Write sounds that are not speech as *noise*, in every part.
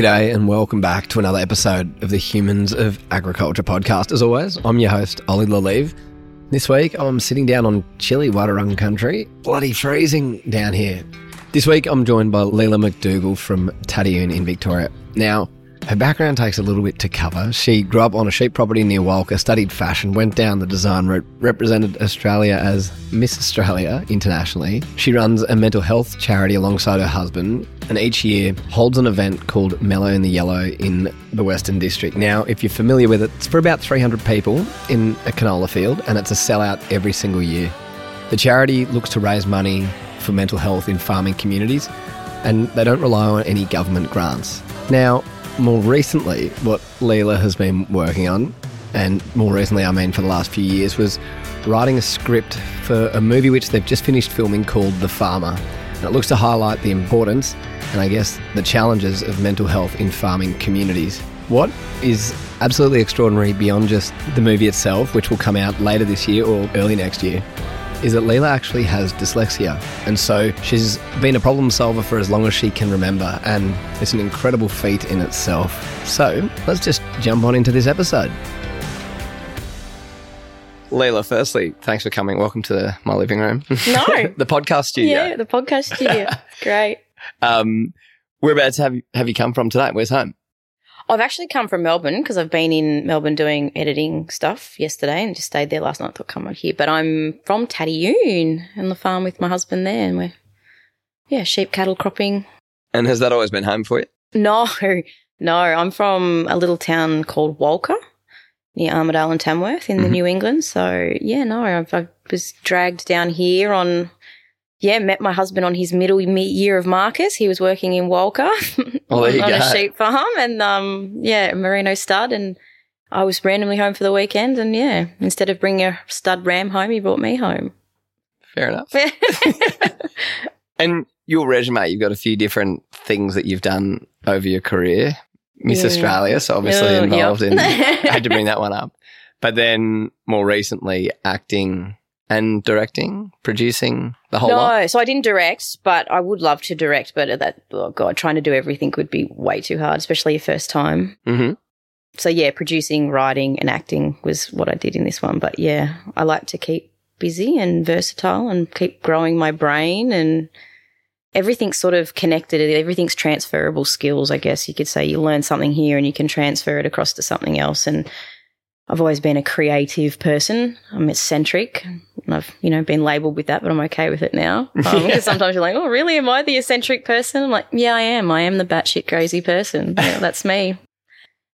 G'day and welcome back to another episode of the Humans of Agriculture podcast. As always, I'm your host, Oli Le Lievre. This week, I'm sitting down on chilly Wadawurrung country, bloody freezing down here. This week, I'm joined by Leila McDougall from Tatyoon in Victoria. Now, her background takes a little bit to cover. She grew up on a sheep property near Walcha, studied fashion, went down the design route, represented Australia as Miss Australia internationally. She runs a mental health charity alongside her husband, and each year holds an event called Mellow in the Yellow in the Western District. Now, if you're familiar with it, it's for about 300 people in a canola field, and it's a sellout every single year. The charity looks to raise money for mental health in farming communities, and they don't rely on any government grants. Now, more recently, what Leila has been working on, and more recently, I mean for the last few years, was writing a script for a movie which they've just finished filming called The Farmer. And it looks to highlight the importance and I guess the challenges of mental health in farming communities. What is absolutely extraordinary beyond just the movie itself, which will come out later this year or early next year, is that Leila actually has dyslexia. And so she's been a problem solver for as long as she can remember. And it's an incredible feat in itself. So let's just jump on into this episode. Leila, firstly, thanks for coming. Welcome to my living room. No. *laughs* the podcast studio. Yeah, the podcast studio. *laughs* Great. Um, whereabouts have you, have you come from tonight? Where's home? I've actually come from Melbourne because I've been in Melbourne doing editing stuff yesterday and just stayed there last night. I thought come out here, but I'm from Tatyoon and the farm with my husband there, and we're yeah sheep, cattle, cropping. And has that always been home for you? No, *laughs* no, I'm from a little town called Walcha near Armidale and Tamworth in the Mhm. New England. So yeah, no, I've, I was dragged down here on. Yeah, met my husband on his middle year of Marcus. He was working in Walcha *laughs* Oh, on go. a sheep farm, and um, yeah, merino stud. And I was randomly home for the weekend, and yeah, instead of bringing a stud ram home, he brought me home. Fair enough. *laughs* And your resume, you've got a few different things that you've done over your career. Miss Yeah. Australia, so obviously Oh, yep. involved in. *laughs* I had to bring that one up. But then more recently, acting and directing, producing the whole no, lot. so I didn't direct, but I would love to direct. But that, oh god, trying to do everything would be way too hard, especially your first time. hmm So yeah, producing, writing, and acting was what I did in this one. But yeah, I like to keep busy and versatile and keep growing my brain and everything's sort of connected. Everything's transferable skills, I guess you could say. You learn something here and you can transfer it across to something else. And I've always been a creative person. I'm eccentric. And I've, you know, been labeled with that, but I'm okay with it now. *laughs* Um, Because sometimes you're like, oh, really? Am I the eccentric person? I'm like, yeah, I am. I am the batshit crazy person. *laughs* Yeah, that's me.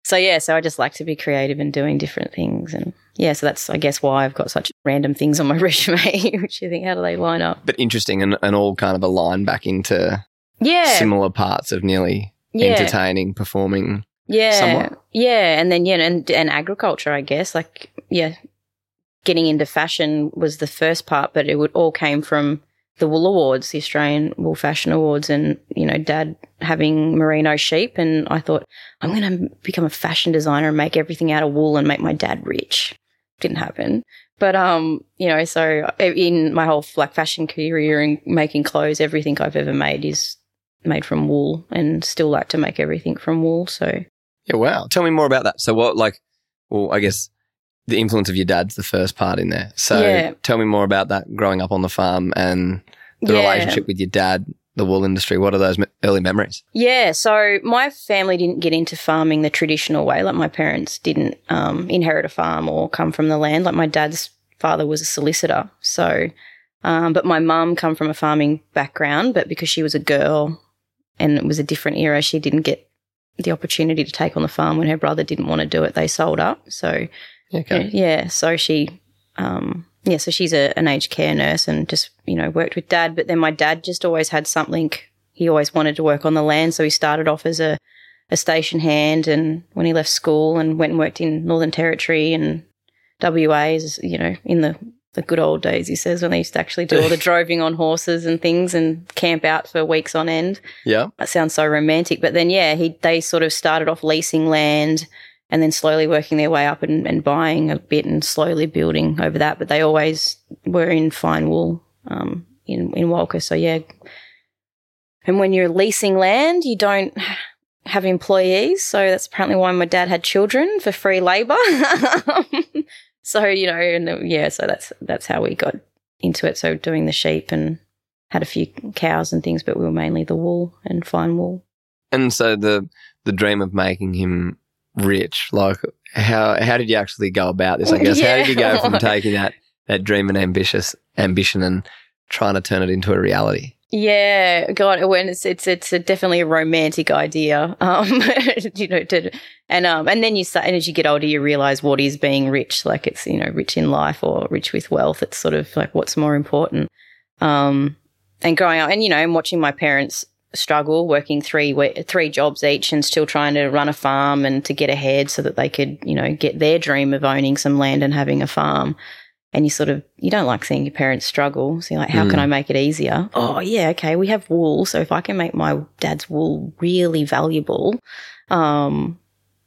So yeah, so I just like to be creative and doing different things, and yeah, so that's I guess why I've got such random things on my *laughs* resume, which you think how do they line up? But interesting and, and all kind of align back into Yeah, similar parts of nearly yeah, entertaining, performing. Yeah, somewhat. yeah, and then yeah, and and agriculture, I guess, like yeah, getting into fashion was the first part, but it would all came from the Wool Awards, the Australian Wool Fashion Awards, and you know, Dad having merino sheep, and I thought I'm going to become a fashion designer and make everything out of wool and make my dad rich. Didn't happen, but um, you know, so in my whole like fashion career and making clothes, everything I've ever made is made from wool, and still like to make everything from wool. So Yeah, wow. Tell me more about that. So, what, like, well, I guess the influence of your dad's the first part in there. So, Yeah. tell me more about that growing up on the farm and the Yeah. relationship with your dad, the wool industry. What are those me- early memories? Yeah, so my family didn't get into farming the traditional way. Like my parents didn't um, inherit a farm or come from the land. Like my dad's father was a solicitor. So, um, but my mum come from a farming background. But because she was a girl and it was a different era, she didn't get the opportunity to take on the farm when her brother didn't want to do it. They sold up. So Yeah, okay. yeah, so she, um, yeah, so she's a, an aged care nurse and just you know worked with dad. But then my dad just always had something. He always wanted to work on the land, so he started off as a a station hand, and when he left school and went and worked in Northern Territory and WA, you know, in the the good old days, he says, when they used to actually do all the *laughs* droving on horses and things and camp out for weeks on end Yeah. that sounds so romantic. But then, yeah, he they sort of started off leasing land and then slowly working their way up and, and buying a bit and slowly building over that. But they always were in fine wool um, in in Walcha. So yeah. And when you're leasing land, you don't. have employees. So that's apparently why my dad had children for free labor. *laughs* so, you know, and uh, yeah, so that's, that's how we got into it. So doing the sheep and had a few cows and things, but we were mainly the wool and fine wool. And so the, the dream of making him rich, like how, how did you actually go about this? I guess, yeah. how did you go from *laughs* taking that, that dream and ambitious ambition and trying to turn it into a reality? Yeah, God, when it's it's it's a definitely a romantic idea, *laughs* um, you know, to, and um, and then you start, and as you get older, you realize what is being rich. Like it's you know, rich in life or rich with wealth. It's sort of like what's more important. Um, and growing up, and you know, and watching my parents struggle, working three three jobs each, and still trying to run a farm and to get ahead, so that they could you know get their dream of owning some land and having a farm and you sort of you don't like seeing your parents struggle. So you're like, how mm. can I make it easier? Oh yeah, okay, we have wool, so if I can make my dad's wool really valuable, um,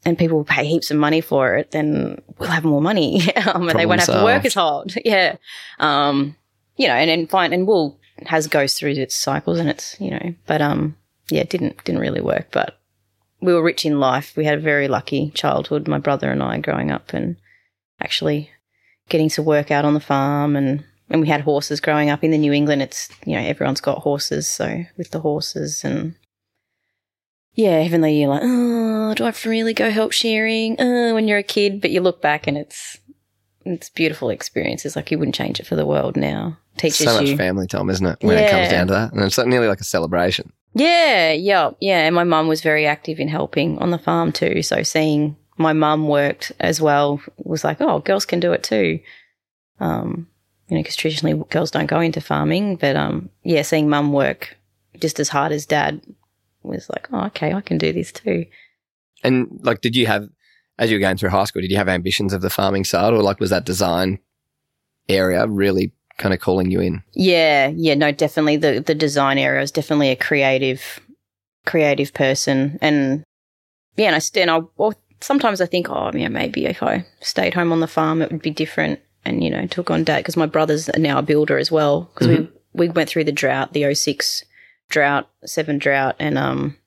and people will pay heaps of money for it, then we'll have more money, *laughs* um, and they won't have to work as hard. yeah, um, you know, and then fine, and wool has goes through its cycles, and it's you know, but um, yeah, it didn't didn't really work, but we were rich in life. We had a very lucky childhood, my brother and I, growing up, and actually getting to work out on the farm and and we had horses growing up in the New England. It's you know everyone's got horses, so with the horses and yeah, even though you're like, oh, do I really go help shearing? Uh, when you're a kid, but you look back and it's it's beautiful experiences. Like you wouldn't change it for the world now. Teaches so much you. family time, isn't it? When yeah. it comes down to that, and it's nearly like a celebration. Yeah, yeah, yeah. And my mum was very active in helping on the farm too. So seeing my mum worked as well was like, oh, girls can do it too. Um, you know, because traditionally girls don't go into farming, but um, yeah, seeing mum work just as hard as dad was like, oh, okay, I can do this too. And like, did you have, as you were going through high school, did you have ambitions of the farming side, or like was that design area really kind of calling you in? Yeah, yeah, no, definitely the the design area is definitely a creative, creative person, and yeah, and I stand. I sometimes I think, oh, yeah, maybe if I stayed home on the farm, it would be different. And, you know, took on dad because my brother's now a builder as well. Because mm-hmm. we, we went through the drought, the 06 drought, seven drought. And, um,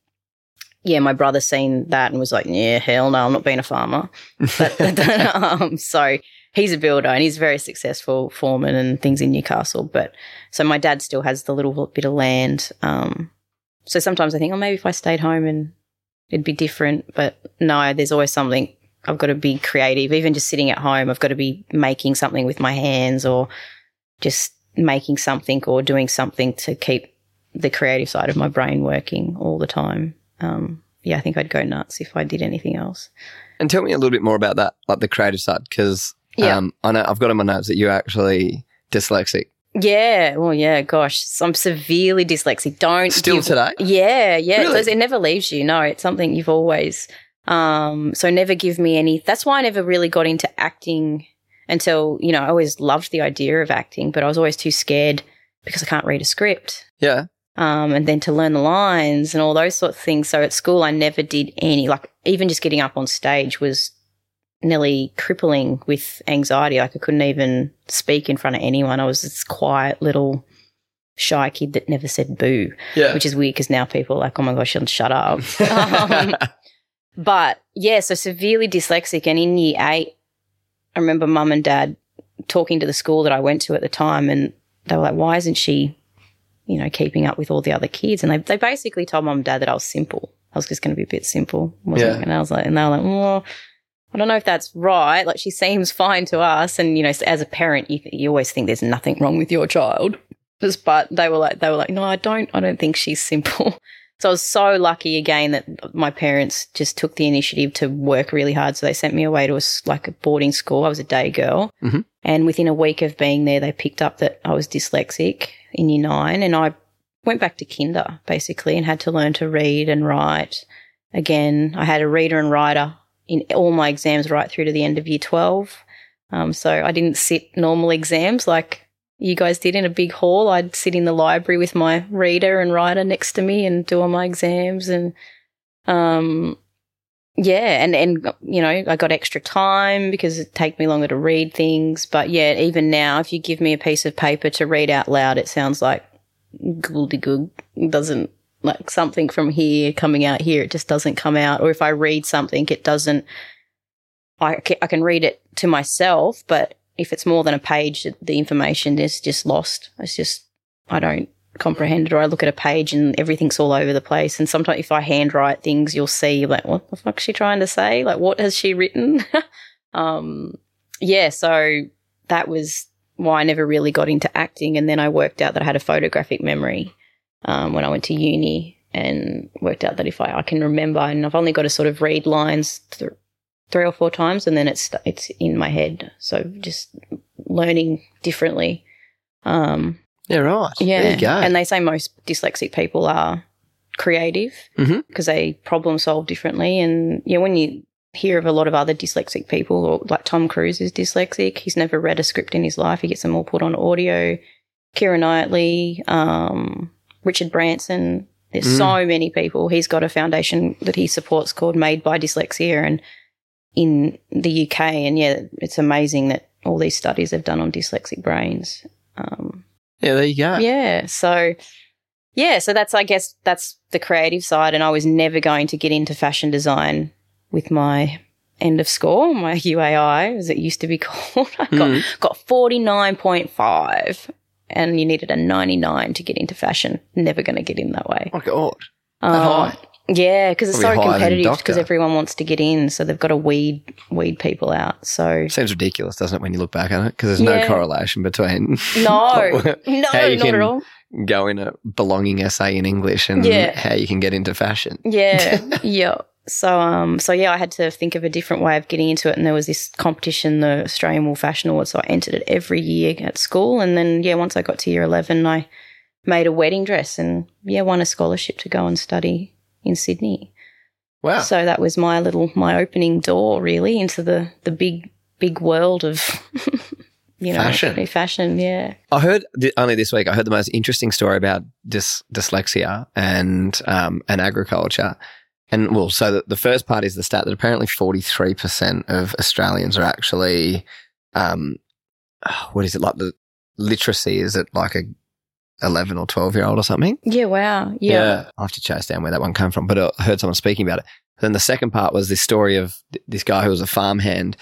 yeah, my brother seen that and was like, yeah, hell no, I'm not being a farmer. *laughs* *laughs* But, um, so he's a builder and he's very successful foreman and things in Newcastle. But so my dad still has the little bit of land. Um, so sometimes I think, oh, maybe if I stayed home and it'd be different. But no, there's always something. I've got to be creative. Even just sitting at home, I've got to be making something with my hands or just making something or doing something to keep the creative side of my brain working all the time. Um, yeah, I think I'd go nuts if I did anything else. And tell me a little bit more about that, like the creative side, because yeah. um, I know I've got in my notes that you're actually dyslexic. Yeah, well, yeah, gosh, I'm severely dyslexic. Don't still give, today. Yeah, yeah, really? it, it never leaves you. No, it's something you've always. Um, so never give me any. That's why I never really got into acting until you know I always loved the idea of acting, but I was always too scared because I can't read a script. Yeah. Um, and then to learn the lines and all those sort of things. So at school, I never did any like even just getting up on stage was nearly crippling with anxiety. Like I couldn't even speak in front of anyone. I was this quiet little shy kid that never said boo, yeah. which is weird because now people are like, oh my gosh, she'll shut up. *laughs* um, but yeah, so severely dyslexic. And in year eight, I remember mum and dad talking to the school that I went to at the time and they were like, why isn't she, you know, keeping up with all the other kids? And they, they basically told mum and dad that I was simple. I was just going to be a bit simple. yeah. And I was like, and they were like, well, I don't know if that's right. Like she seems fine to us. And, you know, as a parent, you, you always think there's nothing wrong with your child. But they were like, they were like, no, I don't, I don't think she's simple. *laughs* So I was so lucky again that my parents just took the initiative to work really hard. So they sent me away to a, like a boarding school. I was a day girl. Mm-hmm. And within a week of being there, they picked up that I was dyslexic in year nine. And I went back to kinder basically and had to learn to read and write. Again, I had a reader and writer in all my exams right through to the end of year 12. Um, so I didn't sit normal exams like you guys did in a big hall. I'd sit in the library with my reader and writer next to me and do all my exams and, um, yeah, and and you know, I got extra time because it take me longer to read things. But yeah, even now, if you give me a piece of paper to read out loud, it sounds like gooldy. Doesn't like something from here coming out here, it just doesn't come out. Or if I read something, it doesn't. I can, I can read it to myself, but if it's more than a page, the information is just lost. It's just I don't comprehend it, or I look at a page and everything's all over the place. And sometimes if I handwrite things, you'll see like what the fuck's she trying to say? Like what has she written? *laughs* um, yeah, so that was why I never really got into acting. And then I worked out that I had a photographic memory um, when I went to uni and worked out that if I, I can remember, and I've only got to sort of read lines th- three or four times and then it's, it's in my head. So just learning differently. Um, Yeah, right. yeah. There you go. And they say most dyslexic people are creative because they problem solve differently. And yeah, when you hear of a lot of other dyslexic people, or like Tom Cruise is dyslexic, he's never read a script in his life. He gets them all put on audio. Keira Knightley, um, Richard Branson. There's Mm. so many people. He's got a foundation that he supports called Made by Dyslexia, and in the UK. And yeah, it's amazing that all these studies have done on dyslexic brains. Um, yeah, there you go. yeah. So, yeah. So that's, I guess, that's the creative side. And I was never going to get into fashion design with my end of score, my *laughs* UAI, as it used to be *laughs* called. I got, Mm. got 49.5 and you needed a 99 to get into fashion. Never going to get in that way. Oh, God. Um. Yeah, because it's so competitive because everyone wants to get in. So they've got to weed, weed people out. So, Seems ridiculous, doesn't it, when you look back at it? Because there's no correlation between no, *laughs* no, *laughs* how you not at all. go in a belonging essay in English and Yeah. how you can get into fashion. Yeah, *laughs* yeah. So um, so yeah, I had to think of a different way of getting into it, and there was this competition, the Australian Wool Fashion Awards. So I entered it every year at school, and then yeah, once I got to year eleven, I made a wedding dress, and yeah, won a scholarship to go and study in Sydney. Wow. So that was my little my opening door really into the the big big world of *laughs* you know Fashion. Fashion, yeah. I heard only this week. I heard the most interesting story about dys- dyslexia and um, and agriculture. And well, so the, the first part is the stat that apparently forty three percent of Australians are actually, um, what is it like the literacy? Is it like a eleven or twelve year old or something? Yeah, wow. Yeah. I'll have to chase down where that one came from, but I heard someone speaking about it. Then the second part was this story of th- this guy who was a farmhand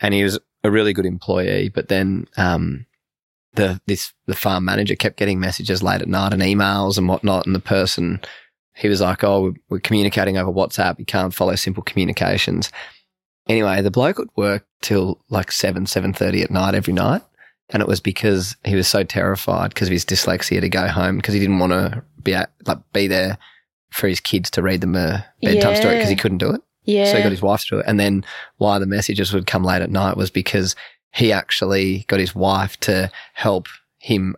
and he was a really good employee, but then, um, the, this, the farm manager kept getting messages late at night and emails and whatnot. And the person, he was like, Oh, we're, we're communicating over WhatsApp. You can't follow simple communications. Anyway, the bloke would work till like seven, seven thirty at night every night. And it was because he was so terrified because of his dyslexia to go home because he didn't want to be at, like be there for his kids to read them a bedtime story because he couldn't do it. Yeah. So he got his wife to do it. And then why the messages would come late at night was because he actually got his wife to help him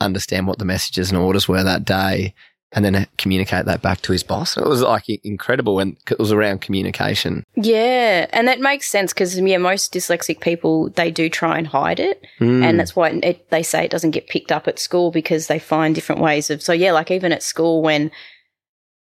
understand what the messages and orders were that day and then communicate that back to his boss. It was like incredible and it was around communication. Yeah, and that makes sense because yeah, most dyslexic people they do try and hide it, Mm. and that's why it, they say it doesn't get picked up at school because they find different ways of. So yeah, like even at school when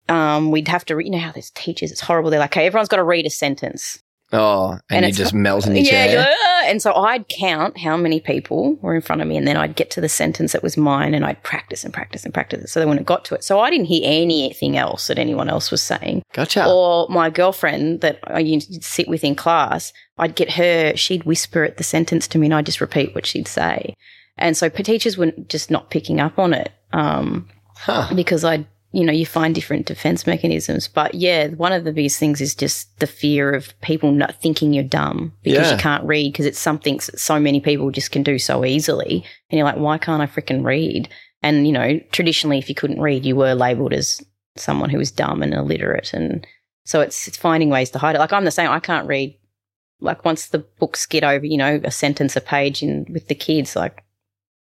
um we'd have to, re- you know how there's teachers, it's horrible. They're like, okay, everyone's got to read a sentence. Oh, and, and you just *laughs* melt in your yeah, chair. you're like, "Ah," and so I'd count how many people were in front of me, and then I'd get to the sentence that was mine, and I'd practice and practice and practice it. So that when it got to it, so I didn't hear anything else that anyone else was saying. Gotcha. Or my girlfriend that I used to sit with in class, I'd get her, she'd whisper at the sentence to me and I'd just repeat what she'd say. And so teachers were just not picking up on it um, Huh. because I, you know, you find different defense mechanisms. But yeah, one of the biggest things is just the fear of people not thinking you're dumb because Yeah. you can't read because it's something so many people just can do so easily. And you're like, why can't I freaking read? And, you know, traditionally, if you couldn't read, you were labeled as someone who was dumb and illiterate. And so it's, it's finding ways to hide it. Like I'm the same. I can't read. Like once the books get over, you know, a sentence a page in with the kids, like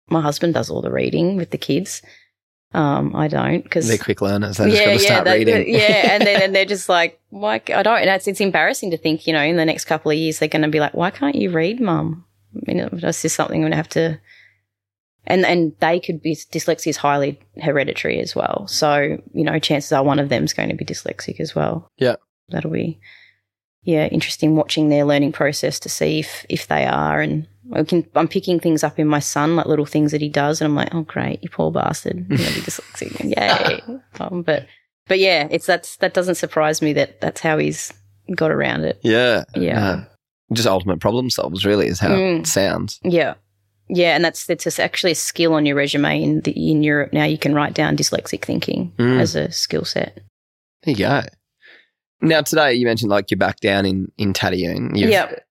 my husband does all the reading with the kids. Um, I don't because They're quick learners. They just start they- reading. yeah, and then and they're *laughs* just like, why? I don't. And it's, it's embarrassing to think, you know, in the next couple of years they're going to be like, why can't you read, mum? I mean, that's just something I'm going to have to. And and they could be dyslexia is highly hereditary as well. So you know, chances are one of them's going to be dyslexic as well. Yeah. that'll be yeah interesting watching their learning process to see if if they are and. I can, I'm picking things up in my son, like little things that he does, and I'm like, "Oh, great, you poor bastard! You're be dyslexic, *laughs* yay!" um, but but yeah, it's that's that doesn't surprise me that that's how he's got around it. Yeah. Yeah. Uh, just ultimate problem solvers, really, is how Mm. it sounds. Yeah. Yeah, and that's it's actually a skill on your resume in the, in Europe now. You can write down dyslexic thinking Mm. as a skill set. There you go. Now, today you mentioned like you're back down in, in Tatyoon. You've Yep.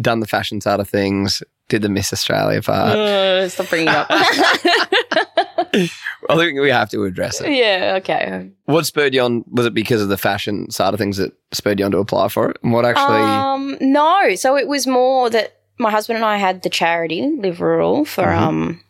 Done the fashion side of things, did the Miss Australia part. Uh, stop bringing it up. *laughs* I think we have to address it. yeah. Okay. What spurred you on? Was it because of the fashion side of things that spurred you on to apply for it? And what actually? Um, no. So it was more that my husband and I had the charity Live Rural for Mhm. um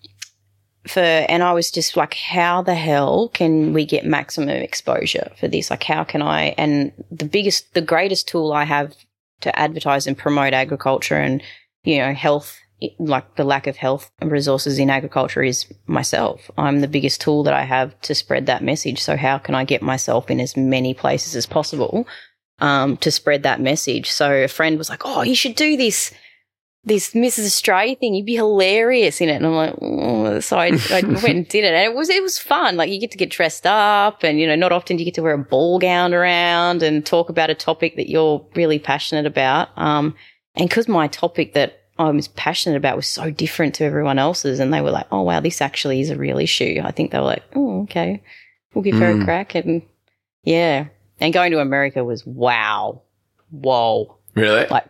for and I was just like, how the hell can we get maximum exposure for this? Like, how can I? And the biggest, the greatest tool I have to advertise and promote agriculture and you know health, like the lack of health resources in agriculture, is myself. I'm the biggest tool that I have to spread that message. So how can I get myself in as many places as possible? um, to spread that message. So a friend was like, "Oh, you should do this." This Mrs. Australia thing, you'd be hilarious in it, and I'm like, oh. so I, I *laughs* went and did it, and it was it was fun. Like you get to get dressed up, and you know, not often do you get to wear a ball gown around and talk about a topic that you're really passionate about. Um, and because my topic that I was passionate about was so different to everyone else's, and they were like, "Oh wow, this actually is a real issue." I think they were like, "Oh, okay, we'll give her a Mm. crack." And yeah, and going to America was wow, whoa, really? like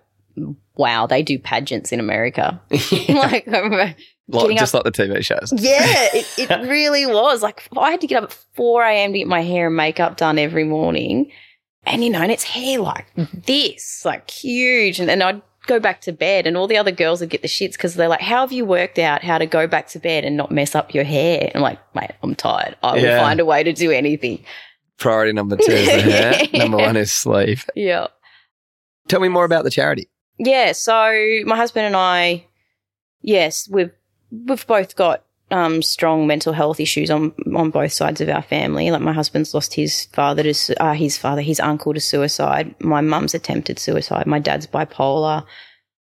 wow, they do pageants in America. *laughs* *laughs* like, I remember- uh, Like, just like the TV shows. yeah, it, *laughs* it really was. Like, I had to get up at 4 a.m. to get my hair and makeup done every morning. And, you know, and it's hair like this, like huge. And, and I'd go back to bed, and all the other girls would get the shits because they're like, How have you worked out how to go back to bed and not mess up your hair? And I'm like, Mate, I'm tired. I will Yeah. find a way to do anything. Priority number two is the hair. number one is sleep. Yeah. Tell me more about the charity. Yeah, so my husband and I, yes, we've we've both got um, strong mental health issues on on both sides of our family. Like my husband's lost his father to uh, his father, his uncle to suicide. My mum's attempted suicide. My dad's bipolar.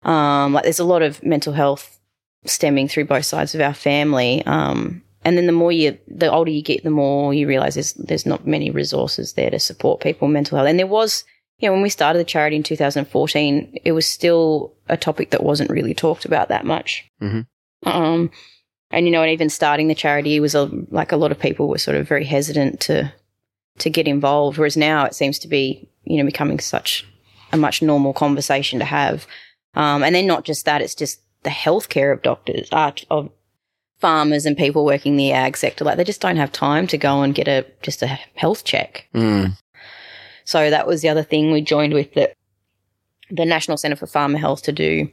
Um, like there's a lot of mental health stemming through both sides of our family. Um, and then the more you, the older you get, the more you realize there's there's not many resources there to support people mental health. And there was you know, when we started the charity in 2014, it was still a topic that wasn't really talked about that much. Mhm. Um, and you know, and even starting the charity was a, like a lot of people were sort of very hesitant to to get involved. Whereas now it seems to be, you know, becoming such a much normal conversation to have. Um, and then not just that, it's just the healthcare of doctors, uh, of farmers and people working the ag sector. Like they just don't have time to go and get a just a health check. Mm. So that was the other thing we joined with the the National Centre for Farmer Health to do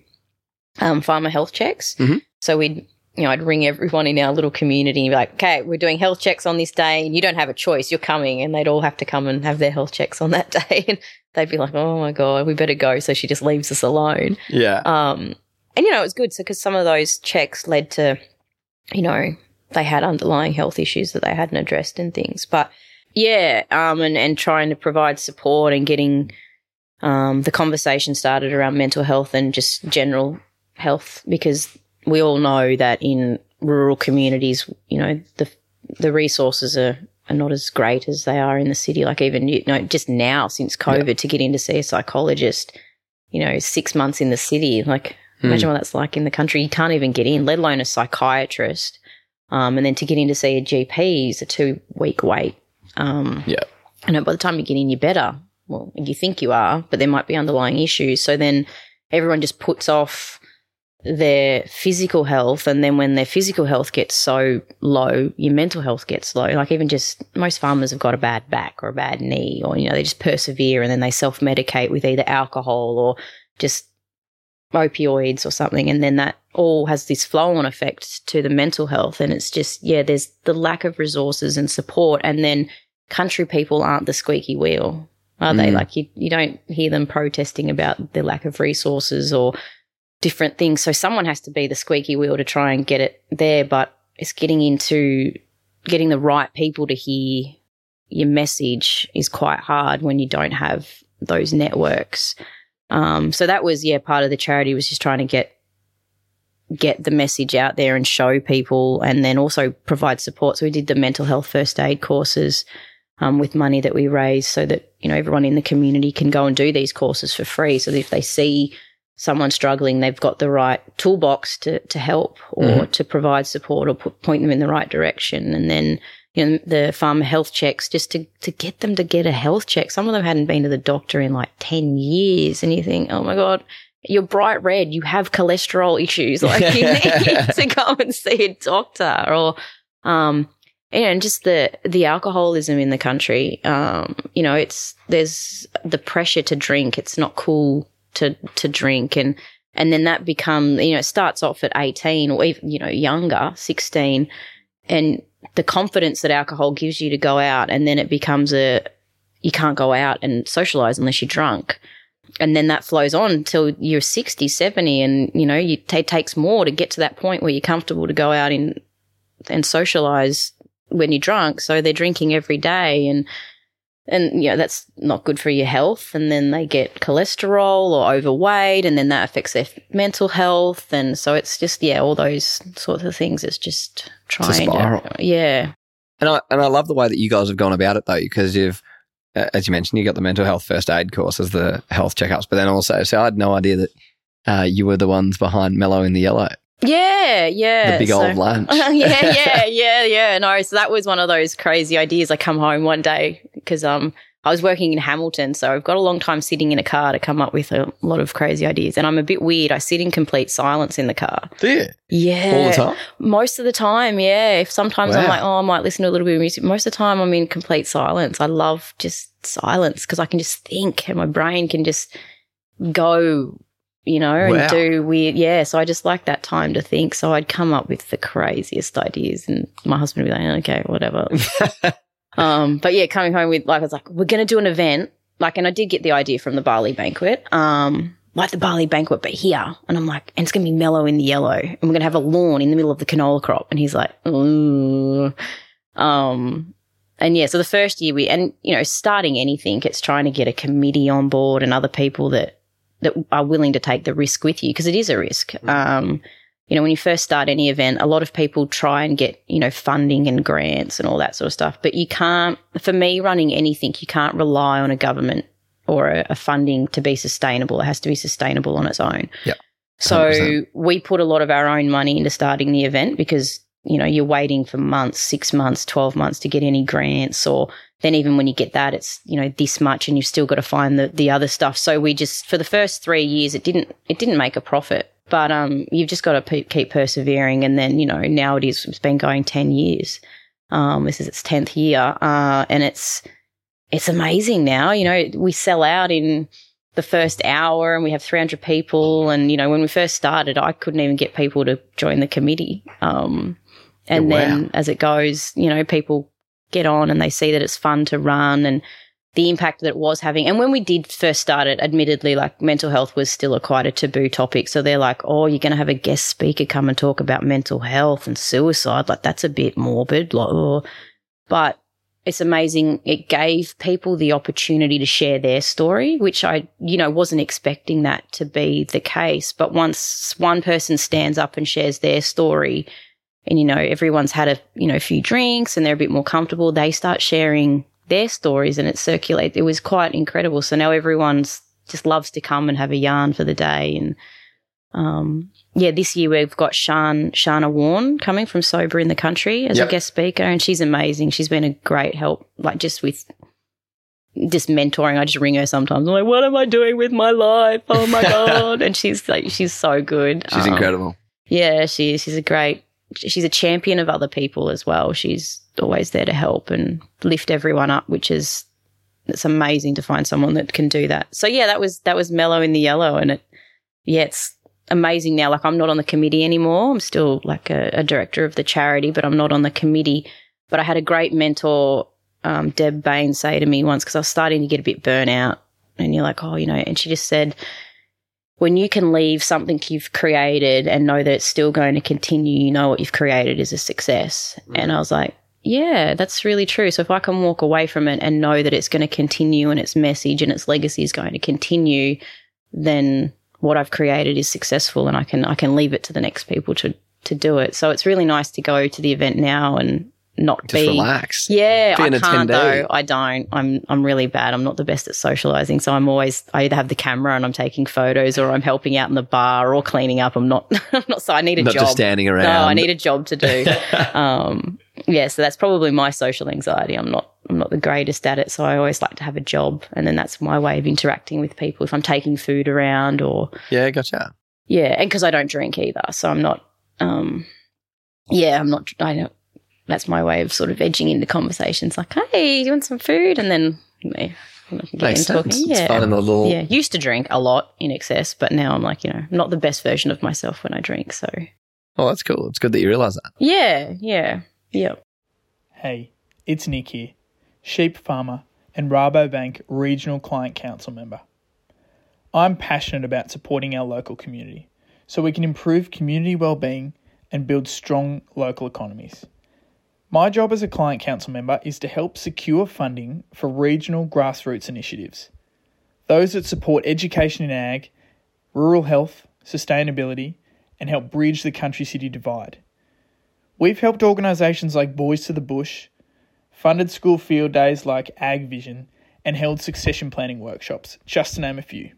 um, farmer health checks. Mhm. So we'd you know I'd ring everyone in our little community and be like, okay, we're doing health checks on this day, and you don't have a choice, you're coming, and they'd all have to come and have their health checks on that *laughs* day, and they'd be like, oh my god, we better go. So she just leaves us alone. Yeah. Um, and you know, it was good. So, because some of those checks led to, you know, they had underlying health issues that they hadn't addressed and things. But yeah, um, and, and trying to provide support and getting, um, the conversation started around mental health and just general health because we all know that in rural communities, you know, the, the resources are, are not as great as they are in the city. Like even, you know, just now since COVID to get in to see a psychologist, you know, six months in the city, like Hmm. Imagine what that's like in the country. You can't even get in, let alone a psychiatrist. Um, and then to get in to see a GP is a two week wait. Um, Yeah. and by the time you get in, you're better. Well, you think you are, but there might be underlying issues. So then everyone just puts off their physical health. And then when their physical health gets so low, your mental health gets low. Like even just most farmers have got a bad back or a bad knee, or, you know, they just persevere and then they self medicate with either alcohol or just opioids or something and then that all has this flow on effect to the mental health and it's just yeah there's the lack of resources and support and then country people aren't the squeaky wheel are they Mm. like you, you don't hear them protesting about the lack of resources or different things so someone has to be the squeaky wheel to try and get it there but it's getting into getting the right people to hear your message is quite hard when you don't have those networks um, so that was yeah part of the charity was just trying to get get the message out there and show people, and then also provide support. So we did the mental health first aid courses um, with money that we raise so that, you know, everyone in the community can go and do these courses for free. So that if they see someone struggling, they've got the right toolbox to, to help or Mhm. to provide support or put, point them in the right direction. And then, you know, the farmer health checks just to, to get them to get a health check. Some of them hadn't been to the doctor in like 10 years. And you think, oh my God, you're bright red. You have cholesterol issues. *laughs* Like you need *laughs* to go and see a doctor or, um, and just the the alcoholism in the country. Um, you know, it's there's the pressure to drink. It's not cool to to drink, and and then that become you know it starts off at eighteen or even you know younger, sixteen, and the confidence that alcohol gives you to go out, and then it becomes a you can't go out and socialize unless you're drunk. And then that flows on until you're 60, 70, and you know, you, it takes more to get to that point where you're comfortable to go out in, and socialize when you're drunk. So they're drinking every day and and you know that's not good for your health and then they get cholesterol or overweight and then that affects their mental health and so it's just yeah all those sorts of things it's just trying spiral. to yeah And I and I love the way that you guys have gone about it though, because you've, uh, as you mentioned, you got the mental health first aid course as the health checkups, but then also, so I had no idea that uh, you were the ones behind Mellow in the Yellow, yeah yeah the big so- old lunch. *laughs* yeah, *laughs* yeah, yeah, yeah. No, so that was one of those crazy ideas. I come home one day because um I was working in Hamilton, so I've got a long time sitting in a car to come up with a lot of crazy ideas. And I'm a bit weird. I sit in complete silence in the car. Do you Yeah, all the time? most of the time. Yeah. If sometimes I'm like, oh, I might listen to a little bit of music. Most of the time, I'm in complete silence. I love just silence because I can just think, and my brain can just go. You know, Wow. and do weird, yeah. So I just like that time to think. So I'd come up with the craziest ideas, and my husband would be like, "Okay, whatever." *laughs* Um, but yeah, coming home with like I was like, we're gonna do an event. Like, and I did get the idea from the Bali banquet. Um, like the Bali banquet, but here. And I'm like, and it's gonna be mellow in the yellow. And we're gonna have a lawn in the middle of the canola crop. And he's like, ooh. Um and yeah, so the first year we and you know, starting anything, it's trying to get a committee on board and other people that that are willing to take the risk with you because it is a risk. Um, you know, when you first start any event, a lot of people try and get, you know, funding and grants and all that sort of stuff. But you can't, for me, running anything, you can't rely on a government or a, a funding to be sustainable. It has to be sustainable on its own. Yep. So we put a lot of our own money into starting the event because, you know, you're waiting for months, six months, 12 months to get any grants or then even when you get that, it's, you know, this much and you've still got to find the, the other stuff. So we just, for the first three years, it didn't, it didn't make a profit but um, you've just got to pe- keep persevering. And then, you know, now it is, it's been going 10 years. Um, this is its 10th year. Uh, and it's, it's amazing now. You know, we sell out in the first hour and we have 300 people. And, you know, when we first started, I couldn't even get people to join the committee. Um, and Yeah, wow. then as it goes, you know, people get on and they see that it's fun to run and the impact that it was having. And when we did first start it, admittedly, like mental health was still a quite a taboo topic. So they're like, oh, you're going to have a guest speaker come and talk about mental health and suicide. Like that's a bit morbid. Like, oh. But it's amazing. It gave people the opportunity to share their story, which I, you know, wasn't expecting that to be the case. But once one person stands up and shares their story, and you know everyone's had a you know a few drinks and they're a bit more comfortable, they start sharing their stories and it circulates. It was quite incredible. So now everyone's just loves to come and have a yarn for the day. And um, yeah, this year we've got Shan Shanna Whan coming from Sober in the Country as Yep. a guest speaker, and she's amazing. She's been a great help, like just with just mentoring. I just ring her sometimes. I'm like, what am I doing with my life? Oh my *laughs* god! and she's like, she's so good. She's Um, incredible. yeah, she is. She's a great. She's a champion of other people as well. She's always there to help and lift everyone up, which is it's amazing to find someone that can do that. So yeah, that was that was mellow in the yellow, and it yeah, it's amazing now. Like I'm not on the committee anymore. I'm still like a, a director of the charity, but I'm not on the committee. But I had a great mentor, um, Deb Bain, say to me once because I was starting to get a bit burnout, and you're like, oh, you know, and she just said when you can leave something you've created and know that it's still going to continue, you know what you've created is a success. Mm-hmm. And I was like, yeah, that's really true. So if I can walk away from it and know that it's going to continue and its message and its legacy is going to continue, then what I've created is successful and I can I can leave it to the next people to to do it. So it's really nice to go to the event now and not Just be relax. yeah, Be I an can't attendee. though. I don't. I'm I'm really bad. I'm not the best at socializing. So I'm always I either have the camera and I'm taking photos or I'm helping out in the bar or cleaning up. I'm not *laughs* I'm not so I need a Not job. just standing around. No, I need a job to do. *laughs* um yeah, so that's probably my social anxiety. I'm not I'm not the greatest at it, so I always like to have a job and then that's my way of interacting with people if I'm taking food around or yeah, gotcha. yeah, and because I don't drink either, so I'm not. Um, yeah, I'm not. I don't. That's my way of sort of edging into conversations, like, "Hey, you want some food?" And then you know, I can get Makes sense. talking. It's Yeah, fun in the little. yeah. Used to drink a lot in excess, but now I'm like, you know, not the best version of myself when I drink. So Oh, that's cool. It's good that you realise that. yeah, yeah, yeah. Hey, it's Nick here, sheep farmer and Rabobank Regional Client Council member. I'm passionate about supporting our local community so we can improve community well-being and build strong local economies. My job as a client council member is to help secure funding for regional grassroots initiatives. Those that support education in ag, rural health, sustainability, and help bridge the country city divide. We've helped organisations like Boys to the Bush, funded school field days like Ag Vision, and held succession planning workshops, just to name a few.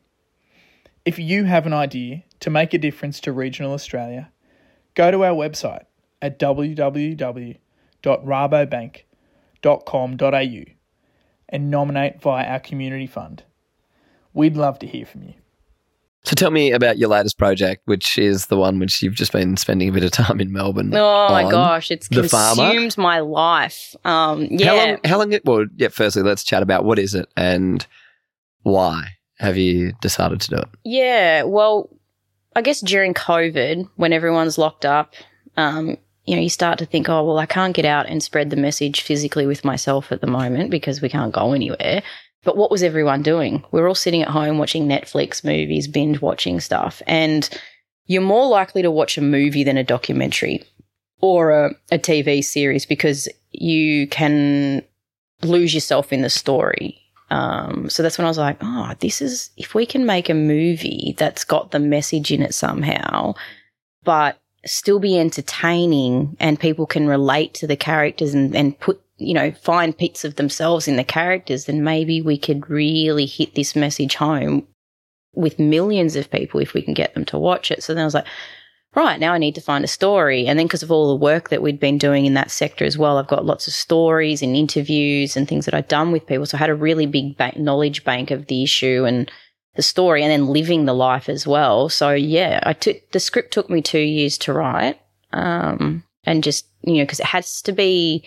If you have an idea to make a difference to regional Australia, go to our website at www.rabobank.com.au and nominate via our community fund. We'd love to hear from you. So tell me about your latest project, which is the one which you've just been spending a bit of time in Melbourne. Oh my gosh, it's The Farmer? consumed my life. Um, yeah, How long? How long? It, well, yeah. Firstly, let's chat about what is it and why have you decided to do it? Yeah, well, I guess during COVID, when everyone's locked up, um, you know, you start to think, oh, well, I can't get out and spread the message physically with myself at the moment because we can't go anywhere. But what was everyone doing? We're all sitting at home watching Netflix movies, binge watching stuff. And you're more likely to watch a movie than a documentary or a, a TV series because you can lose yourself in the story. Um, so that's when I was like, oh, this is, if we can make a movie that's got the message in it somehow, but still be entertaining and people can relate to the characters and, and put, you know, find bits of themselves in the characters, then maybe we could really hit this message home with millions of people if we can get them to watch it. So then I was like, right, now I need to find a story. And then because of all the work that we'd been doing in that sector as well, I've got lots of stories and interviews and things that I'd done with people. So I had a really big bank, knowledge bank of the issue and the story and then living the life as well. So yeah, I took the script took me two years to write. Um, and just, you know, because it has to be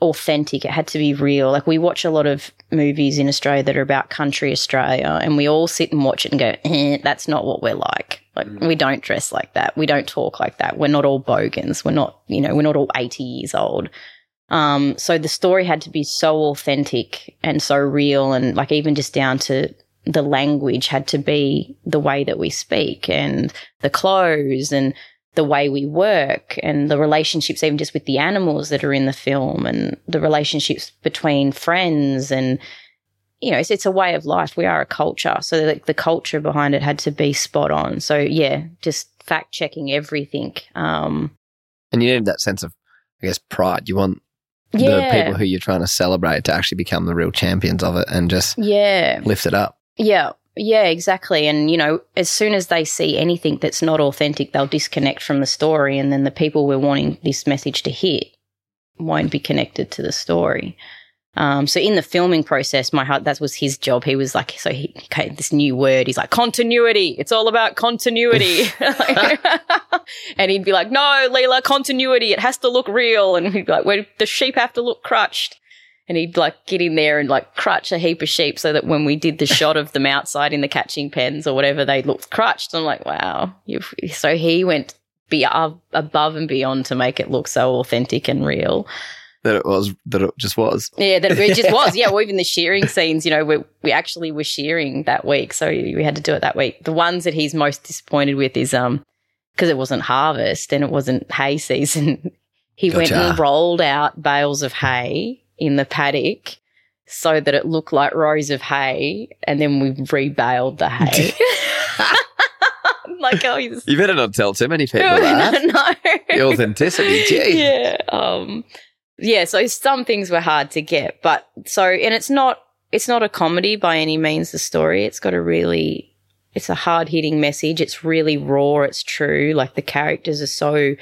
authentic. It had to be real. Like we watch a lot of movies in Australia that are about country Australia, and we all sit and watch it and go, eh, "That's not what we're like. Like we don't dress like that. We don't talk like that. We're not all bogans. We're not, you know, we're not all eighty years old." Um, so the story had to be so authentic and so real, and like even just down to the language had to be the way that we speak and the clothes and the way we work and the relationships, even just with the animals that are in the film and the relationships between friends. And, you know, it's, it's a way of life. We are a culture. So the, the culture behind it had to be spot on. So, yeah, just fact checking everything. Um, And you need that sense of, I guess, pride. You want yeah. the people who you're trying to celebrate to actually become the real champions of it and just yeah. lift it up. Yeah. Yeah, exactly. And, you know, as soon as they see anything that's not authentic, they'll disconnect from the story. And then the people we're wanting this message to hit won't be connected to the story. Um, so in the filming process, my heart, that was his job. He was like, so he came this new word. He's like, continuity. It's all about continuity. *laughs* *laughs* and he'd be like, no, Leila, continuity. It has to look real. And he'd be like, well, the sheep have to look crutched and he'd like get in there and like crutch a heap of sheep so that when we did the *laughs* shot of them outside in the catching pens or whatever, they looked crutched. I'm like, wow. You've, so he went be above and beyond to make it look so authentic and real. That it was, that it just was. Yeah, that it just *laughs* was. Yeah, well, even the shearing scenes, you know, we, we actually were shearing that week. So we had to do it that week. The ones that he's most disappointed with is, um, because it wasn't harvest and it wasn't hay season. *laughs* He went and rolled out bales of hay in the paddock so that it looked like rows of hay, and then we rebaled the hay. *laughs* *laughs* Like, oh, he's You better not tell too many people *laughs* no, that. no. The authenticity, gee. yeah. Um, yeah, so some things were hard to get, but so and it's not it's not a comedy by any means. The story it's got a really it's a hard hitting message. It's really raw. It's true. Like the characters are so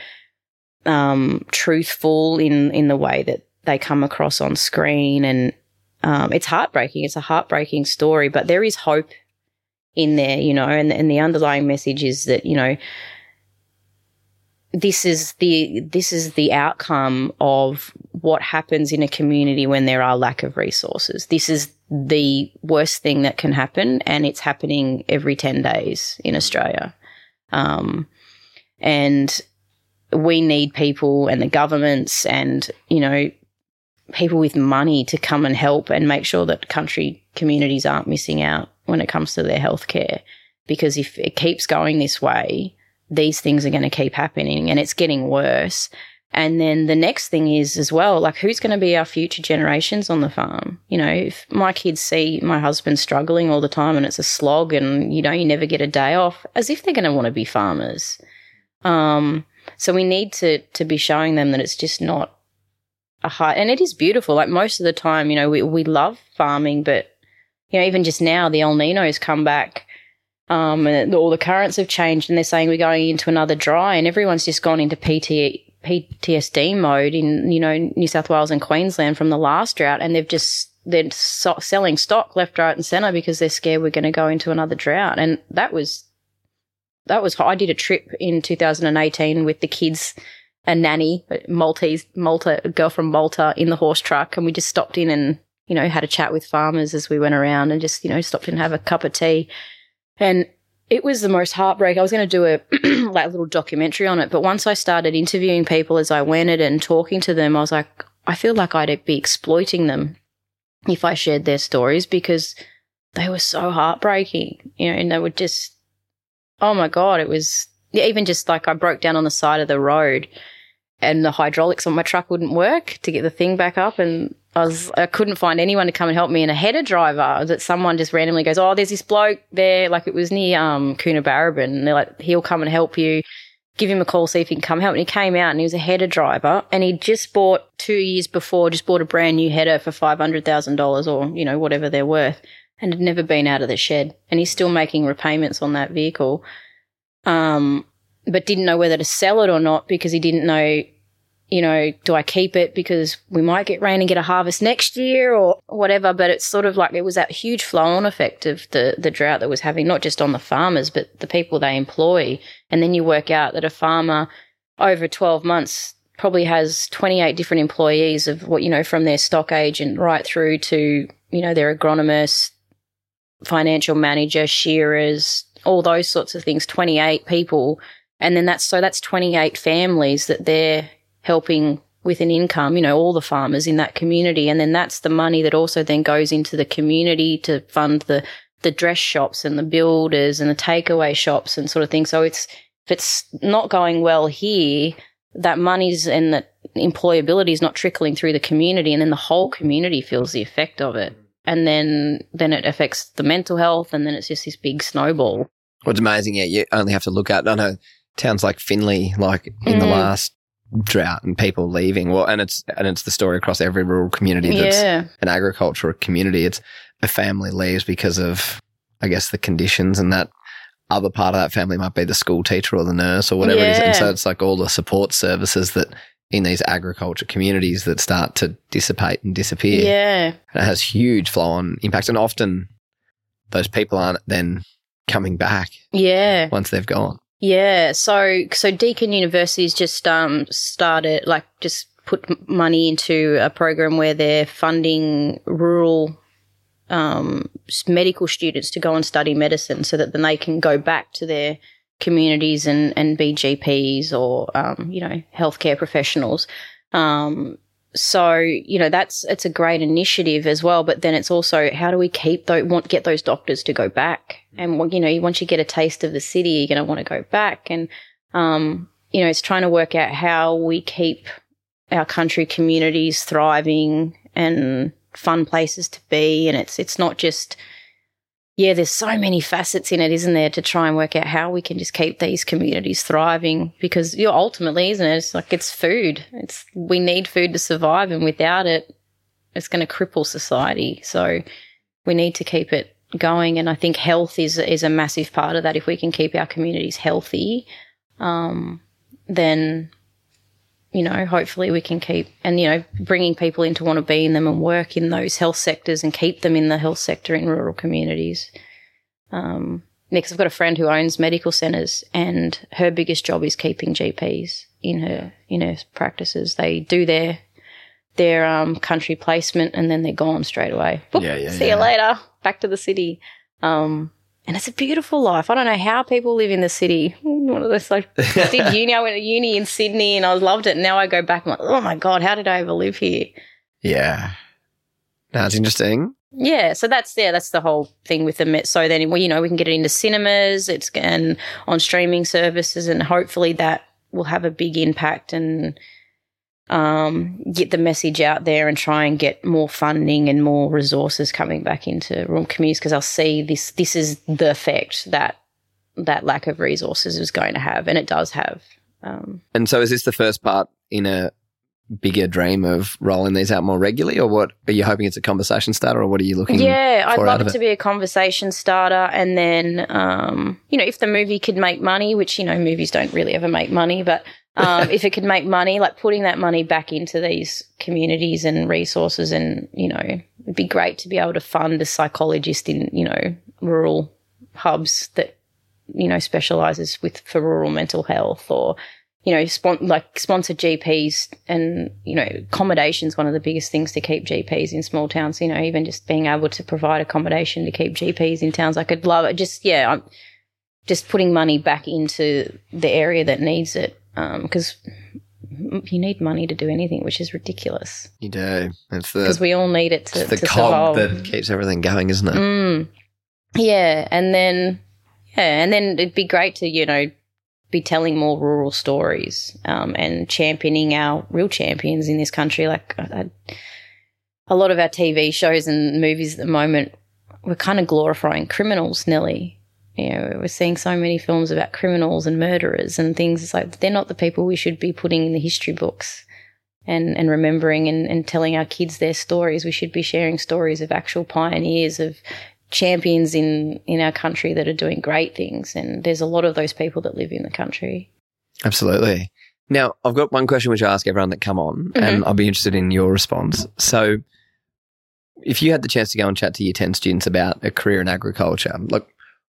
um, truthful in in the way that they come across on screen, and um, it's heartbreaking. It's a heartbreaking story, but there is hope in there, you know, and and the underlying message is that you know this is the this is the outcome of what happens in a community when there are lack of resources. This is the worst thing that can happen, and it's happening every ten days in Australia. Um, and we need people and the governments and you know people with money to come and help and make sure that country communities aren't missing out when it comes to their healthcare. Because if it keeps going this way, these things are going to keep happening and it's getting worse. And then the next thing is as well, like who's going to be our future generations on the farm? You know, if my kids see my husband struggling all the time and it's a slog and, you know, you never get a day off, as if they're going to want to be farmers. Um, so we need to, to be showing them that it's just not a and it is beautiful. Like most of the time, you know, we, we love farming, but, you know, even just now the El Nino's come back um, and all the currents have changed, and they're saying we're going into another dry, and everyone's just gone into PT, PTSD mode in you know New South Wales and Queensland from the last drought, and they've just they're so- selling stock left, right, and centre because they're scared we're going to go into another drought, and that was that was I did a trip in 2018 with the kids, a nanny, Maltese Malta a girl from Malta in the horse truck, and we just stopped in and you know had a chat with farmers as we went around, and just you know stopped in and have a cup of tea and it was the most heartbreak. I was going to do a *clears throat* like little documentary on it, but once I started interviewing people as I went it and talking to them, I was like, I feel like I'd be exploiting them if I shared their stories because they were so heartbreaking, you know, and they were just, oh my God, it was even just like I broke down on the side of the road and the hydraulics on my truck wouldn't work to get the thing back up. And I was I couldn't find anyone to come and help me, and a header driver that someone just randomly goes, "Oh, there's this bloke there." Like it was near um, Coonabarabran, and they're like, "He'll come and help you." Give him a call, see if he can come help. And he came out, and he was a header driver, and he just bought two years before, just bought a brand new header for five hundred thousand dollars, or you know whatever they're worth, and had never been out of the shed, and he's still making repayments on that vehicle. Um, but didn't know whether to sell it or not because he didn't know you know, do I keep it because we might get rain and get a harvest next year or whatever? But it's sort of like it was that huge flow on effect of the, the drought that was having, not just on the farmers, but the people they employ. And then you work out that a farmer over 12 months probably has 28 different employees of what, you know, from their stock agent right through to, you know, their agronomist, financial manager, shearers, all those sorts of things, 28 people. And then that's so that's 28 families that they're helping with an income, you know, all the farmers in that community. And then that's the money that also then goes into the community to fund the, the dress shops and the builders and the takeaway shops and sort of thing. So it's, if it's not going well here, that money's and that employability is not trickling through the community and then the whole community feels the effect of it. And then, then it affects the mental health and then it's just this big snowball. What's amazing, yeah, you only have to look at, I know towns like Finley, like in mm. the last drought and people leaving. Well, and it's and it's the story across every rural community that's yeah. an agricultural community. It's a family leaves because of, I guess, the conditions, and that other part of that family might be the school teacher or the nurse or whatever yeah. it is. And so it's like all the support services that in these agriculture communities that start to dissipate and disappear. Yeah, and it has huge flow on impacts, and often those people aren't then coming back. Yeah, once they've gone. Yeah, so so Deakin University's just um started like just put money into a program where they're funding rural um, medical students to go and study medicine, so that then they can go back to their communities and and be GPs or um, you know healthcare professionals. Um, so you know that's it's a great initiative as well but then it's also how do we keep those want get those doctors to go back? And you know once you get a taste of the city you're going to want to go back. And um, you know it's trying to work out how we keep our country communities thriving and fun places to be. And it's it's not just yeah, there's so many facets in it, isn't there, to try and work out how we can just keep these communities thriving because you know, ultimately, isn't it? It's like it's food. It's we need food to survive, and without it, it's going to cripple society. So we need to keep it going, and I think health is is a massive part of that. If we can keep our communities healthy, um, then you know, hopefully we can keep and you know bringing people in to want to be in them and work in those health sectors and keep them in the health sector in rural communities. Um, next, I've got a friend who owns medical centres, and her biggest job is keeping GPs in her in her practices. They do their their um, country placement, and then they're gone straight away. Boop, Yeah, yeah, *laughs* see yeah. you later. Back to the city. Um, and it's a beautiful life. I don't know how people live in the city. One of those like *laughs* I did uni. I went to uni in Sydney, and I loved it. And now I go back. I'm like, oh my god, how did I ever live here? Yeah. It's interesting. Yeah, so that's yeah, that's the whole thing with the Met. So then, well, you know, we can get it into cinemas, it's and on streaming services, and hopefully that will have a big impact and um, get the message out there and try and get more funding and more resources coming back into rural communities because I'll see this. This is the effect that that lack of resources is going to have, and it does have. Um, And so is this the first part in a bigger dream of rolling these out more regularly or what are you hoping it's a conversation starter or what are you looking Yeah, I'd love it to be a conversation starter. And then, um, you know, if the movie could make money, which, you know, movies don't really ever make money, but um, if it could make money, like putting that money back into these communities and resources, and, you know, it'd be great to be able to fund a psychologist in, you know, rural hubs that, you know, specializes with for rural mental health or, you know, spon- like sponsor GPs and, you know, accommodation's one of the biggest things to keep GPs in small towns, you know, even just being able to provide accommodation to keep GPs in towns. I could love it. Just, yeah, I'm just putting money back into the area that needs it. Um, cause you need money to do anything, which is ridiculous you do it's because we all need it to, it's the to cog survive. that keeps everything going isn't it Mm. Yeah, and then yeah, and then it'd be great to you know be telling more rural stories um, and championing our real champions in this country. Like I, I- a lot of our TV shows and movies at the moment, we're kind of glorifying criminals, Nelly. You know, we're seeing so many films about criminals and murderers and things. It's like they're not the people we should be putting in the history books and, and remembering and, and telling our kids their stories. We should be sharing stories of actual pioneers, of champions in, in our country that are doing great things. And there's a lot of those people that live in the country. absolutely now i've got one question which i ask everyone that come on Mm-hmm. and i'll be interested in your response so if you had the chance to go and chat to your 10 students about a career in agriculture look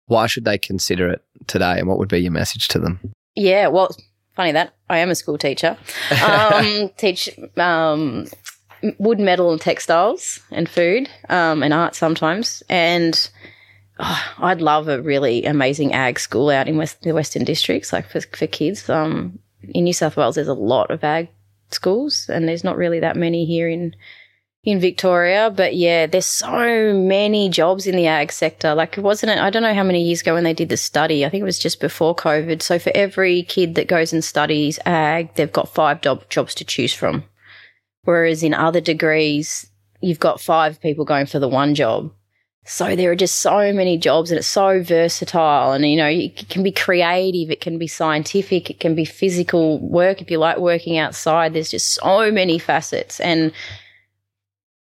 why should they consider it today and what would be your message to them Yeah, well, funny that I am a school teacher. Um, *laughs* teach um, wood, metal, and textiles, and food, um, and art sometimes. And oh, I'd love a really amazing ag school out in West, the Western Districts, like for for kids. Um, in New South Wales, there's a lot of ag schools, and there's not really that many here in in Victoria. But yeah, there's so many jobs in the ag sector. Like, wasn't it? I don't know how many years ago when they did the study. I think it was just before COVID. So for every kid that goes and studies ag, they've got five job, jobs to choose from. Whereas in other degrees, you've got five people going for the one job. So there are just so many jobs and it's so versatile and you know, it can be creative, it can be scientific, it can be physical work if you like working outside. There's just so many facets and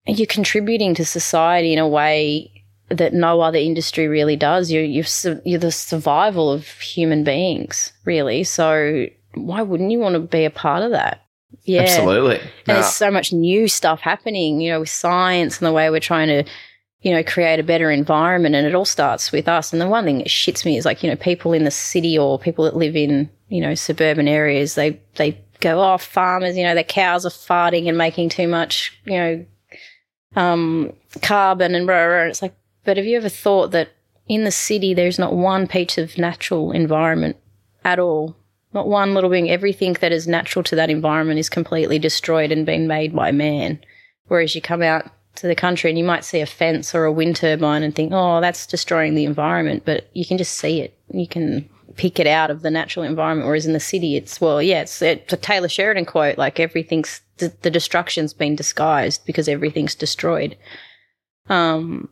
you're contributing to society in a way that no other industry really does. You're you're, su- you're the survival of human beings, really. So why wouldn't you want to be a part of that? Yeah, absolutely and No, there's so much new stuff happening, you know, with science and the way we're trying to, you know, create a better environment. And it all starts with us. And the one thing that shits me is like, you know, people in the city or people that live in, you know, suburban areas, they, they go, oh, farmers, you know, their cows are farting and making too much, you know, um, carbon and blah, blah, blah. It's like, but have you ever thought that in the city there's not one piece of natural environment at all? Not one little thing. Everything that is natural to that environment is completely destroyed and being made by man. Whereas you come out to the country and you might see a fence or a wind turbine and think, oh, that's destroying the environment. But you can just see it. You can pick it out of the natural environment. Whereas in the city, it's, well, yeah, it's, it's a Taylor Sheridan quote, like everything's, the, the destruction's been disguised because everything's destroyed. Um,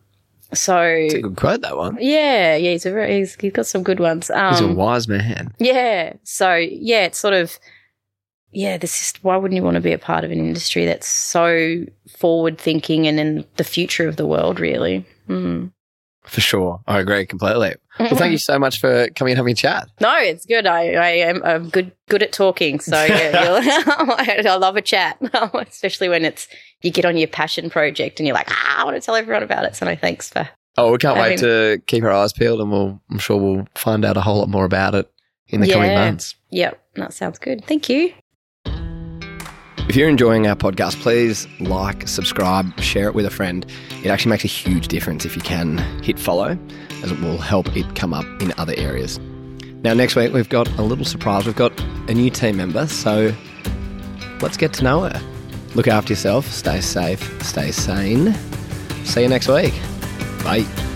So It's a good quote, that one. yeah, yeah, he's a very, he's, he's got some good ones. Um, He's a wise man. Yeah. So yeah, it's sort of yeah. This is why wouldn't you want to be a part of an industry that's so forward thinking and in the future of the world, really? Mm. For sure. I agree completely. Well, thank you so much for coming and having a chat. No, it's good. I, I am I'm good good at talking. So yeah, *laughs* *laughs* I love a chat, *laughs* especially when it's you get on your passion project and you're like, ah, I want to tell everyone about it. So no, thanks for Oh, we can't wait to keep our eyes peeled and we'll, I'm sure we'll find out a whole lot more about it in the coming months. Yep, that sounds good. Thank you. If you're enjoying our podcast, please like, subscribe, share it with a friend. It actually makes a huge difference if you can hit follow, as it will help it come up in other areas. Now, next week, we've got a little surprise. We've got a new team member, so let's get to know her. Look after yourself, stay safe, stay sane. See you next week. Bye.